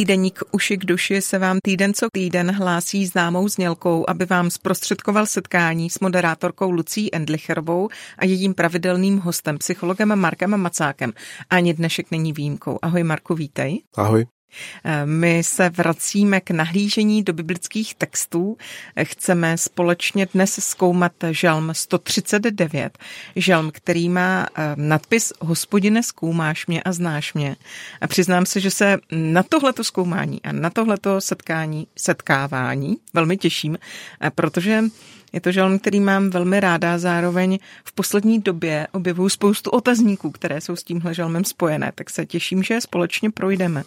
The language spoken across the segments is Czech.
Týdeník Uši k duši se vám týden co týden hlásí známou znělkou, aby vám zprostředkoval setkání s moderátorkou Lucí Endlicherovou a jejím pravidelným hostem, psychologem Markem Macákem. Ani dnešek není výjimkou. Ahoj Marku, vítej. Ahoj. My se vracíme k nahlížení do biblických textů. Chceme společně dnes zkoumat žalm 139, žalm, který má eh, nadpis Hospodine, zkoumáš mě a znáš mě. A přiznám se, že se na tohleto zkoumání a na tohleto setkání, setkávání velmi těším, eh, protože je to žalm, který mám velmi ráda, zároveň v poslední době objevuju spoustu otazníků, které jsou s tímhle žalmem spojené, tak se těším, že je společně projdeme.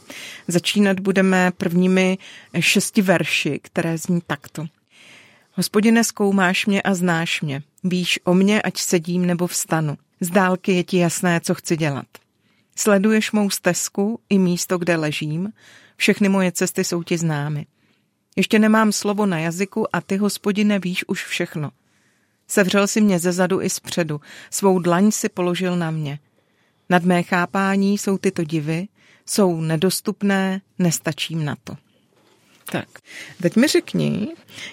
Začínat budeme prvními šesti verši, které zní takto. Hospodine, zkoumáš mě a znáš mě. Víš o mě, ať sedím nebo vstanu. Z dálky je ti jasné, co chci dělat. Sleduješ mou stezku i místo, kde ležím. Všechny moje cesty jsou ti známy. Ještě nemám slovo na jazyku a ty, hospodine, víš už všechno. Sevřel si mě ze zadu i zpředu, svou dlaň si položil na mě. Nad mé chápání jsou tyto divy, jsou nedostupné, nestačím na to. Tak, teď mi řekni,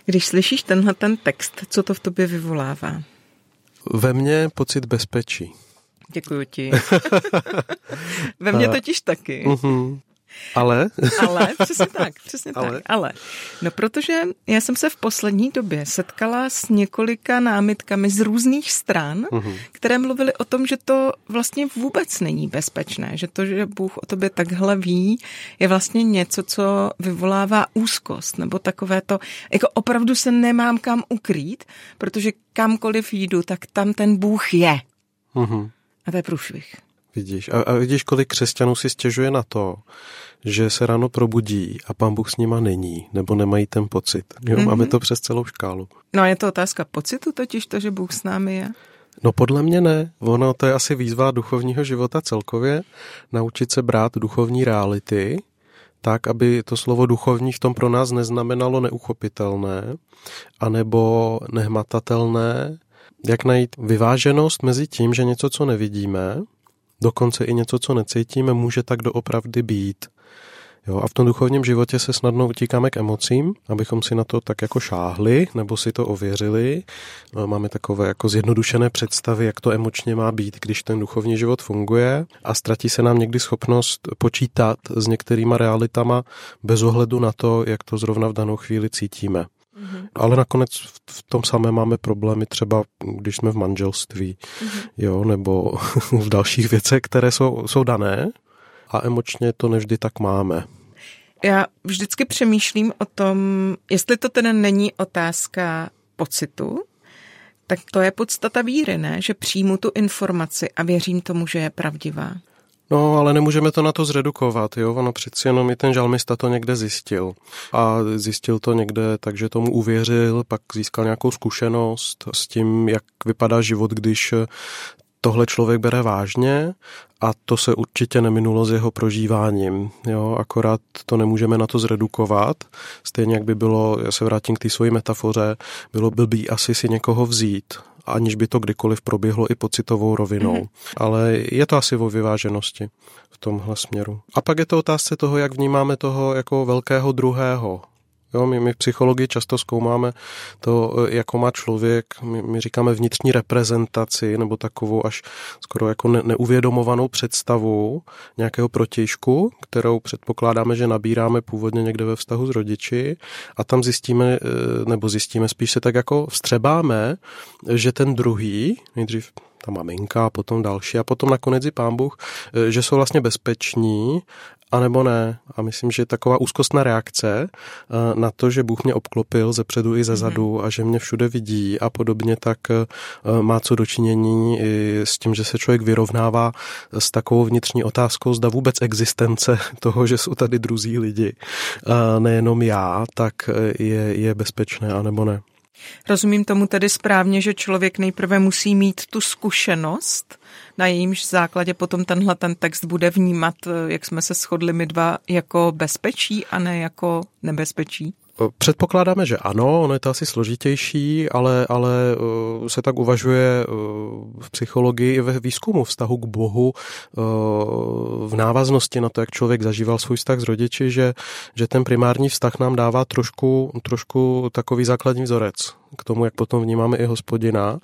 když slyšíš tenhle ten text, co to v tobě vyvolává? Ve mně pocit bezpečí. Děkuji ti. Ve mně totiž taky. Uh-huh. Ale? Ale, přesně tak, přesně Ale? tak. Ale. No protože já jsem se v poslední době setkala s několika námitkami z různých stran, uh-huh. které mluvily o tom, že to vlastně vůbec není bezpečné, že to, že Bůh o tobě takhle ví, je vlastně něco, co vyvolává úzkost, nebo takové to, jako opravdu se nemám kam ukrýt, protože kamkoliv jdu, tak tam ten Bůh je. Uh-huh. A to je průšvih. Vidíš. A, a vidíš, kolik křesťanů si stěžuje na to, že se ráno probudí a pán Bůh s nima není, nebo nemají ten pocit. Jo, mm-hmm. Máme to přes celou škálu. No a je to otázka pocitu totiž, to, že Bůh s námi je? No podle mě ne. Ono to je asi výzva duchovního života celkově, naučit se brát duchovní reality, tak, aby to slovo duchovní v tom pro nás neznamenalo neuchopitelné, anebo nehmatatelné, jak najít vyváženost mezi tím, že něco, co nevidíme, dokonce i něco, co necítíme, může tak doopravdy být. Jo, a v tom duchovním životě se snadno utíkáme k emocím, abychom si na to tak jako šáhli nebo si to ověřili. No, máme takové jako zjednodušené představy, jak to emočně má být, když ten duchovní život funguje a ztratí se nám někdy schopnost počítat s některýma realitama bez ohledu na to, jak to zrovna v danou chvíli cítíme. Mm-hmm. Ale nakonec v tom samé máme problémy třeba, když jsme v manželství, mm-hmm. jo, nebo v dalších věcech, které jsou, jsou dané a emočně to nevždy tak máme. Já vždycky přemýšlím o tom, jestli to teda není otázka pocitu, tak to je podstata víry, ne? Že přijmu tu informaci a věřím tomu, že je pravdivá. No, ale nemůžeme to na to zredukovat, jo, ono přeci jenom i ten žalmista to někde zjistil. A zjistil to někde, takže tomu uvěřil, pak získal nějakou zkušenost s tím, jak vypadá život, když tohle člověk bere vážně a to se určitě neminulo s jeho prožíváním. Jo, akorát to nemůžeme na to zredukovat. Stejně jak by bylo, já se vrátím k té svojí metafoře, bylo blbý asi si někoho vzít aniž by to kdykoliv proběhlo i pocitovou rovinou. Mm-hmm. Ale je to asi o vyváženosti v tomhle směru. A pak je to otázce toho, jak vnímáme toho jako velkého druhého, Jo, my, my v psychologii často zkoumáme to, jako má člověk, my, my říkáme vnitřní reprezentaci, nebo takovou až skoro jako ne, neuvědomovanou představu nějakého protějšku, kterou předpokládáme, že nabíráme původně někde ve vztahu s rodiči a tam zjistíme, eh, nebo zjistíme, spíš se tak jako vstřebáme, že ten druhý, nejdřív ta maminka potom další a potom nakonec i pán Bůh, eh, že jsou vlastně bezpeční a nebo ne. A myslím, že taková úzkostná reakce eh, na to, že Bůh mě obklopil ze předu i ze mhm. zadu a že mě všude vidí a podobně, tak eh, má co dočinění i s tím, že se člověk vyrovnává s takovou vnitřní otázkou, zda vůbec existence toho, že jsou tady druzí lidi, nejenom já, tak je, je bezpečné, anebo ne. Rozumím tomu tedy správně, že člověk nejprve musí mít tu zkušenost, na jejímž základě potom tenhle ten text bude vnímat, jak jsme se shodli my dva, jako bezpečí a ne jako nebezpečí? Předpokládáme, že ano, ono je to asi složitější, ale, ale uh, se tak uvažuje uh, v psychologii i ve výzkumu vztahu k Bohu uh, v návaznosti na to, jak člověk zažíval svůj vztah s rodiči, že, že ten primární vztah nám dává trošku, trošku takový základní vzorec k tomu, jak potom vnímáme i hospodina,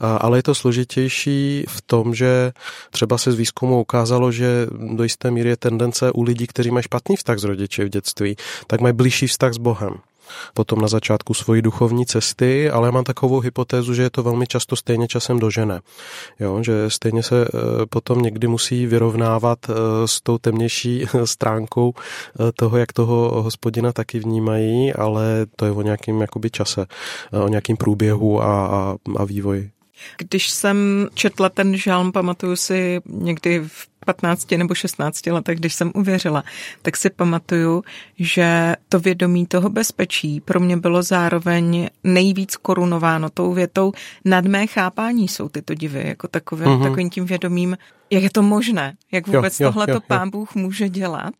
ale je to složitější v tom, že třeba se z výzkumu ukázalo, že do jisté míry je tendence u lidí, kteří mají špatný vztah s rodiči v dětství, tak mají blížší vztah s Bohem potom na začátku svojí duchovní cesty, ale mám takovou hypotézu, že je to velmi často stejně časem dožené. Jo, že stejně se eh, potom někdy musí vyrovnávat eh, s tou temnější stránkou eh, toho, jak toho hospodina taky vnímají, ale to je o nějakým jakoby čase, o nějakým průběhu a, a, a vývoji. Když jsem četla ten žalm, pamatuju si někdy v 15 nebo 16 letech, když jsem uvěřila, tak si pamatuju, že to vědomí toho bezpečí pro mě bylo zároveň nejvíc korunováno tou větou, nad mé chápání jsou tyto divy, jako takové, mm-hmm. takovým tím vědomím, jak je to možné, jak vůbec tohle to pán Bůh může dělat.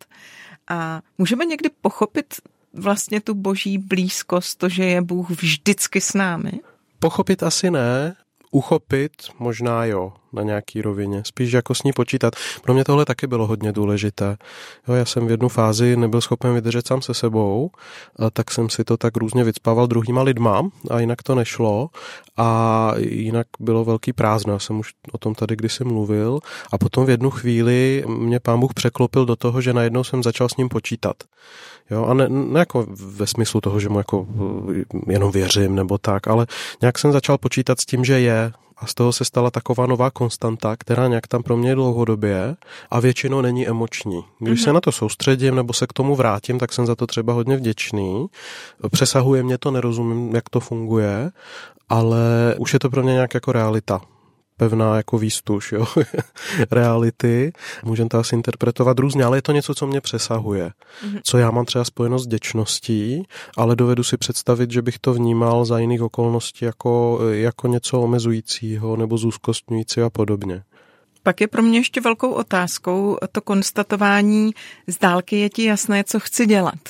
A můžeme někdy pochopit vlastně tu boží blízkost, to, že je Bůh vždycky s námi? Pochopit asi ne, uchopit možná jo, na nějaký rovině, spíš jako s ní počítat. Pro mě tohle taky bylo hodně důležité. Jo, já jsem v jednu fázi nebyl schopen vydržet sám se sebou, tak jsem si to tak různě vycpával druhýma lidma a jinak to nešlo a jinak bylo velký prázdno. Já jsem už o tom tady kdysi mluvil a potom v jednu chvíli mě pán Bůh překlopil do toho, že najednou jsem začal s ním počítat. Jo, a ne, ne jako ve smyslu toho, že mu jako jenom věřím nebo tak, ale nějak jsem začal počítat s tím, že je, a z toho se stala taková nová konstanta, která nějak tam pro mě je dlouhodobě a většinou není emoční. Když mm-hmm. se na to soustředím nebo se k tomu vrátím, tak jsem za to třeba hodně vděčný. Přesahuje mě to, nerozumím, jak to funguje, ale už je to pro mě nějak jako realita pevná jako výstuž jo? reality. Můžeme to asi interpretovat různě, ale je to něco, co mě přesahuje. Mm-hmm. Co já mám třeba spojenost s děčností, ale dovedu si představit, že bych to vnímal za jiných okolností jako, jako něco omezujícího nebo zúzkostňujícího a podobně. Pak je pro mě ještě velkou otázkou to konstatování, z dálky je ti jasné, co chci dělat.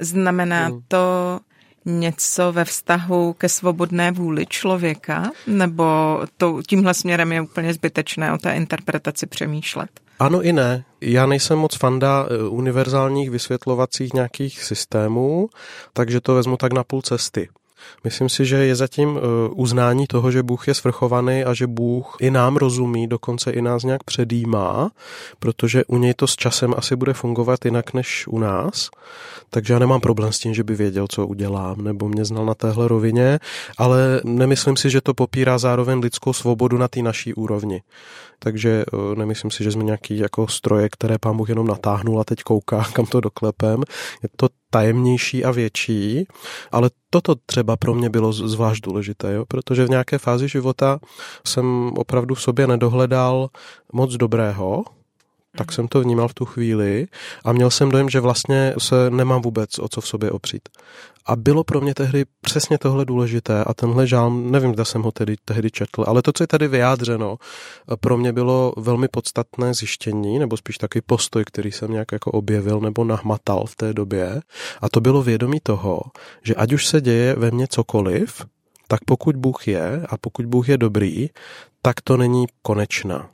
Znamená mm. to, něco ve vztahu ke svobodné vůli člověka, nebo to, tímhle směrem je úplně zbytečné o té interpretaci přemýšlet? Ano i ne. Já nejsem moc fanda eh, univerzálních vysvětlovacích nějakých systémů, takže to vezmu tak na půl cesty. Myslím si, že je zatím eh, uznání toho, že Bůh je svrchovaný a že Bůh i nám rozumí, dokonce i nás nějak předjímá, protože u něj to s časem asi bude fungovat jinak než u nás. Takže já nemám problém s tím, že by věděl, co udělám, nebo mě znal na téhle rovině, ale nemyslím si, že to popírá zároveň lidskou svobodu na té naší úrovni. Takže eh, nemyslím si, že jsme nějaký jako stroje, které pán Bůh jenom natáhnul a teď kouká, kam to doklepem. Je to tajemnější a větší, ale toto třeba pro mě bylo zvlášť důležité, jo? protože v nějaké fázi života jsem opravdu v sobě nedohledal moc dobrého, tak jsem to vnímal v tu chvíli a měl jsem dojem, že vlastně se nemám vůbec o co v sobě opřít. A bylo pro mě tehdy přesně tohle důležité a tenhle žálm, nevím, zda jsem ho tedy tehdy četl, ale to, co je tady vyjádřeno, pro mě bylo velmi podstatné zjištění, nebo spíš taky postoj, který jsem nějak jako objevil nebo nahmatal v té době. A to bylo vědomí toho, že ať už se děje ve mně cokoliv, tak pokud Bůh je a pokud Bůh je dobrý, tak to není konečná.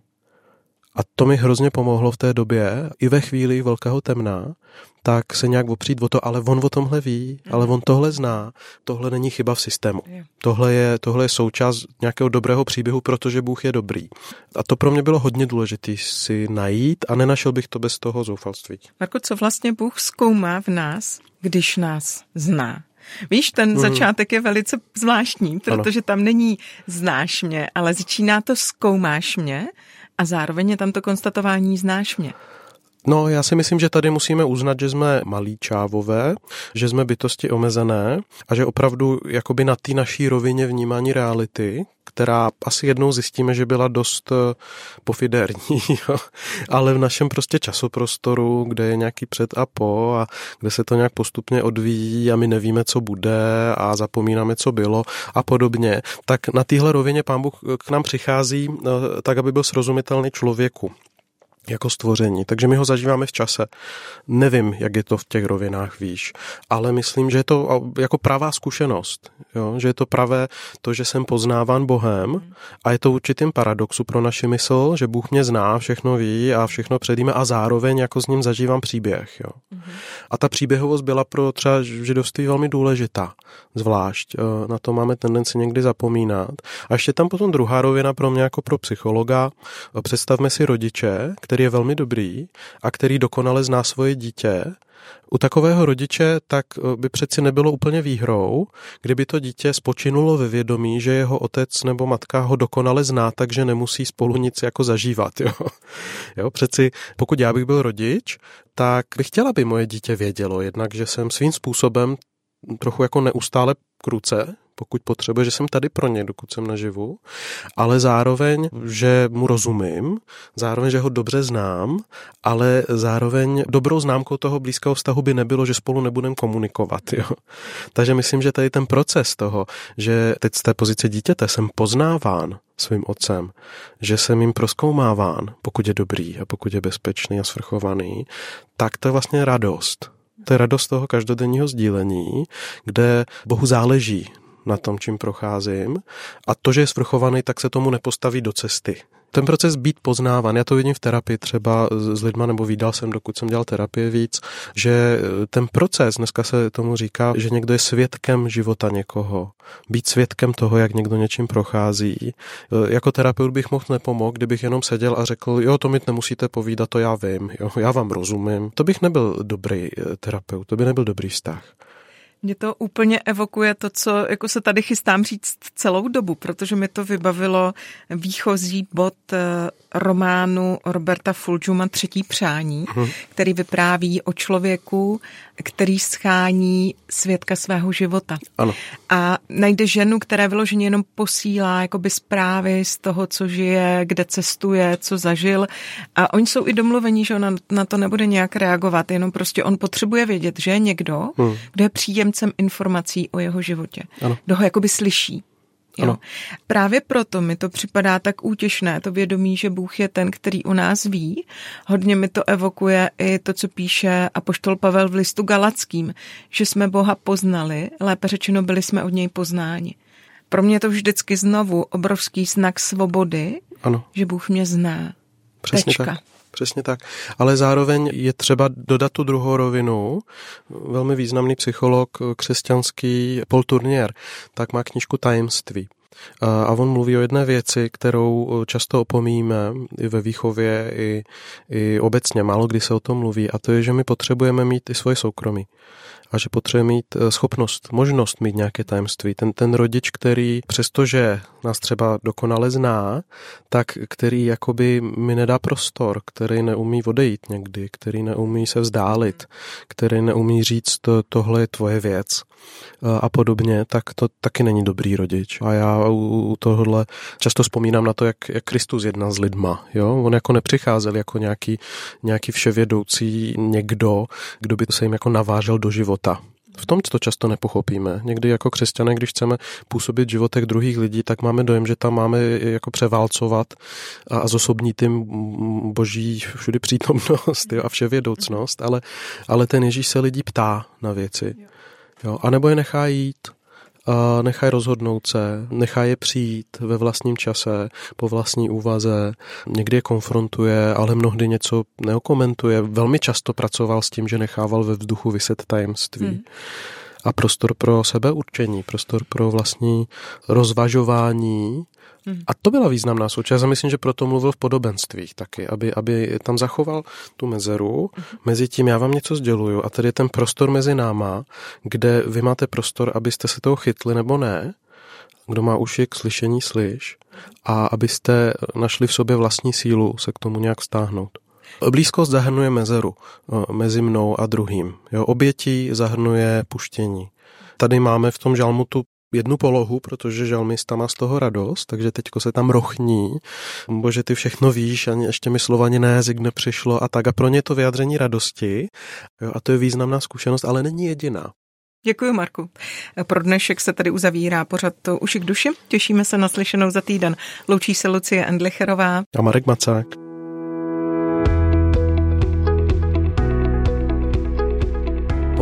A to mi hrozně pomohlo v té době, i ve chvíli velkého temna, tak se nějak opřít o to, ale on o tomhle ví, ale on tohle zná, tohle není chyba v systému. Tohle je, tohle je součást nějakého dobrého příběhu, protože Bůh je dobrý. A to pro mě bylo hodně důležité si najít a nenašel bych to bez toho zoufalství. Marko, co vlastně Bůh zkoumá v nás, když nás zná? Víš, ten mm. začátek je velice zvláštní, protože tam není znáš mě, ale začíná to zkoumáš mě a zároveň je tam to konstatování znáš mě. No, já si myslím, že tady musíme uznat, že jsme malí čávové, že jsme bytosti omezené a že opravdu jakoby na té naší rovině vnímání reality, která asi jednou zjistíme, že byla dost eh, pofiderní, jo? ale v našem prostě časoprostoru, kde je nějaký před a po a kde se to nějak postupně odvíjí a my nevíme, co bude a zapomínáme, co bylo a podobně, tak na téhle rovině pán Bůh k nám přichází eh, tak, aby byl srozumitelný člověku jako stvoření. Takže my ho zažíváme v čase. Nevím, jak je to v těch rovinách, víš, ale myslím, že je to jako pravá zkušenost. Jo? Že je to pravé to, že jsem poznáván Bohem a je to určitým paradoxu pro naši mysl, že Bůh mě zná, všechno ví a všechno předíme a zároveň jako s ním zažívám příběh. Jo? A ta příběhovost byla pro třeba židovství velmi důležitá, zvlášť. E, na to máme tendenci někdy zapomínat. A ještě tam potom druhá rovina pro mě jako pro psychologa. E, představme si rodiče, který je velmi dobrý a který dokonale zná svoje dítě, u takového rodiče tak eh, by přeci nebylo úplně výhrou, kdyby to dítě spočinulo ve vědomí, že jeho otec nebo matka ho dokonale zná, takže nemusí spolu nic jako zažívat. Jo? Jo, přeci pokud já bych byl rodič, tak bych chtěla, aby moje dítě vědělo jednak, že jsem svým způsobem trochu jako neustále kruce, pokud potřebuje, že jsem tady pro ně, dokud jsem naživu, ale zároveň, že mu rozumím, zároveň, že ho dobře znám, ale zároveň dobrou známkou toho blízkého vztahu by nebylo, že spolu nebudeme komunikovat. Jo? Takže myslím, že tady ten proces toho, že teď z té pozice dítěte jsem poznáván svým otcem, že jsem jim proskoumáván, pokud je dobrý a pokud je bezpečný a svrchovaný, tak to je vlastně radost. To je radost toho každodenního sdílení, kde Bohu záleží na tom, čím procházím. A to, že je svrchovaný, tak se tomu nepostaví do cesty. Ten proces být poznáván, já to vidím v terapii třeba s lidma, nebo výdal jsem, dokud jsem dělal terapie víc, že ten proces, dneska se tomu říká, že někdo je svědkem života někoho. Být svědkem toho, jak někdo něčím prochází. Jako terapeut bych mohl nepomohl, kdybych jenom seděl a řekl, jo, to mi nemusíte povídat, to já vím, jo, já vám rozumím. To bych nebyl dobrý eh, terapeut, to by nebyl dobrý vztah. Mě to úplně evokuje to, co jako se tady chystám říct celou dobu, protože mi to vybavilo výchozí bod eh, románu Roberta Fulžuma Třetí přání, uh-huh. který vypráví o člověku, který schání svědka svého života. Ano. A najde ženu, která vyloženě jenom posílá jakoby zprávy z toho, co žije, kde cestuje, co zažil. A oni jsou i domluvení, že ona na to nebude nějak reagovat, jenom prostě on potřebuje vědět, že je někdo, hmm. kdo je příjemcem informací o jeho životě. Ano. Kdo ho jakoby slyší. Jo. Ano. Právě proto mi to připadá tak útěšné, to vědomí, že Bůh je ten, který u nás ví. Hodně mi to evokuje i to, co píše apoštol Pavel v listu Galackým, že jsme Boha poznali, lépe řečeno byli jsme od něj poznáni. Pro mě je to vždycky znovu obrovský znak svobody, ano. že Bůh mě zná. Přesně Tečka. tak. Přesně tak. Ale zároveň je třeba dodat tu druhou rovinu. Velmi významný psycholog křesťanský Paul Tournier tak má knižku Tajemství. A on mluví o jedné věci, kterou často opomíme i ve výchově, i, i obecně. Málo kdy se o tom mluví. A to je, že my potřebujeme mít i svoje soukromí a že potřebuje mít eh, schopnost, možnost mít nějaké tajemství. Ten, ten rodič, který přestože nás třeba dokonale zná, tak který jakoby mi nedá prostor, který neumí odejít někdy, který neumí se vzdálit, který neumí říct, to, tohle je tvoje věc eh, a podobně, tak to taky není dobrý rodič. A já u, u tohohle často vzpomínám na to, jak, jak Kristus jednal s lidma. Jo? On jako nepřicházel jako nějaký, nějaký vševědoucí někdo, kdo by se jim jako navážel do života. V tom to často nepochopíme. Někdy jako křesťané, když chceme působit v životech druhých lidí, tak máme dojem, že tam máme jako převálcovat a zosobnit tím boží všudy přítomnost jo, a vševědoucnost, ale, ale ten Ježíš se lidí ptá na věci. Jo, a nebo je nechá jít a nechaj rozhodnout se, nechaj je přijít ve vlastním čase, po vlastní úvaze, někdy je konfrontuje, ale mnohdy něco neokomentuje. Velmi často pracoval s tím, že nechával ve vzduchu vyset tajemství. Hmm a prostor pro sebeurčení, prostor pro vlastní rozvažování Hmm. A to byla významná součást a myslím, že proto mluvil v podobenstvích taky, aby, aby tam zachoval tu mezeru hmm. mezi tím, já vám něco sděluju a tady je ten prostor mezi náma, kde vy máte prostor, abyste se toho chytli nebo ne, kdo má uši k slyšení, slyš a abyste našli v sobě vlastní sílu se k tomu nějak stáhnout. Blízkost zahrnuje mezeru mezi mnou a druhým. Jo, obětí zahrnuje puštění. Tady máme v tom žalmu tu jednu polohu, protože žalmista má z toho radost, takže teďko se tam rochní. Bože, ty všechno víš, ani ještě mi slova ani ne, jazyk nepřišlo a tak. A pro ně to vyjádření radosti. Jo, a to je významná zkušenost, ale není jediná. Děkuji, Marku. Pro dnešek se tady uzavírá pořad to uši k duši. Těšíme se na slyšenou za týden. Loučí se Lucie Endlicherová a Marek Macák.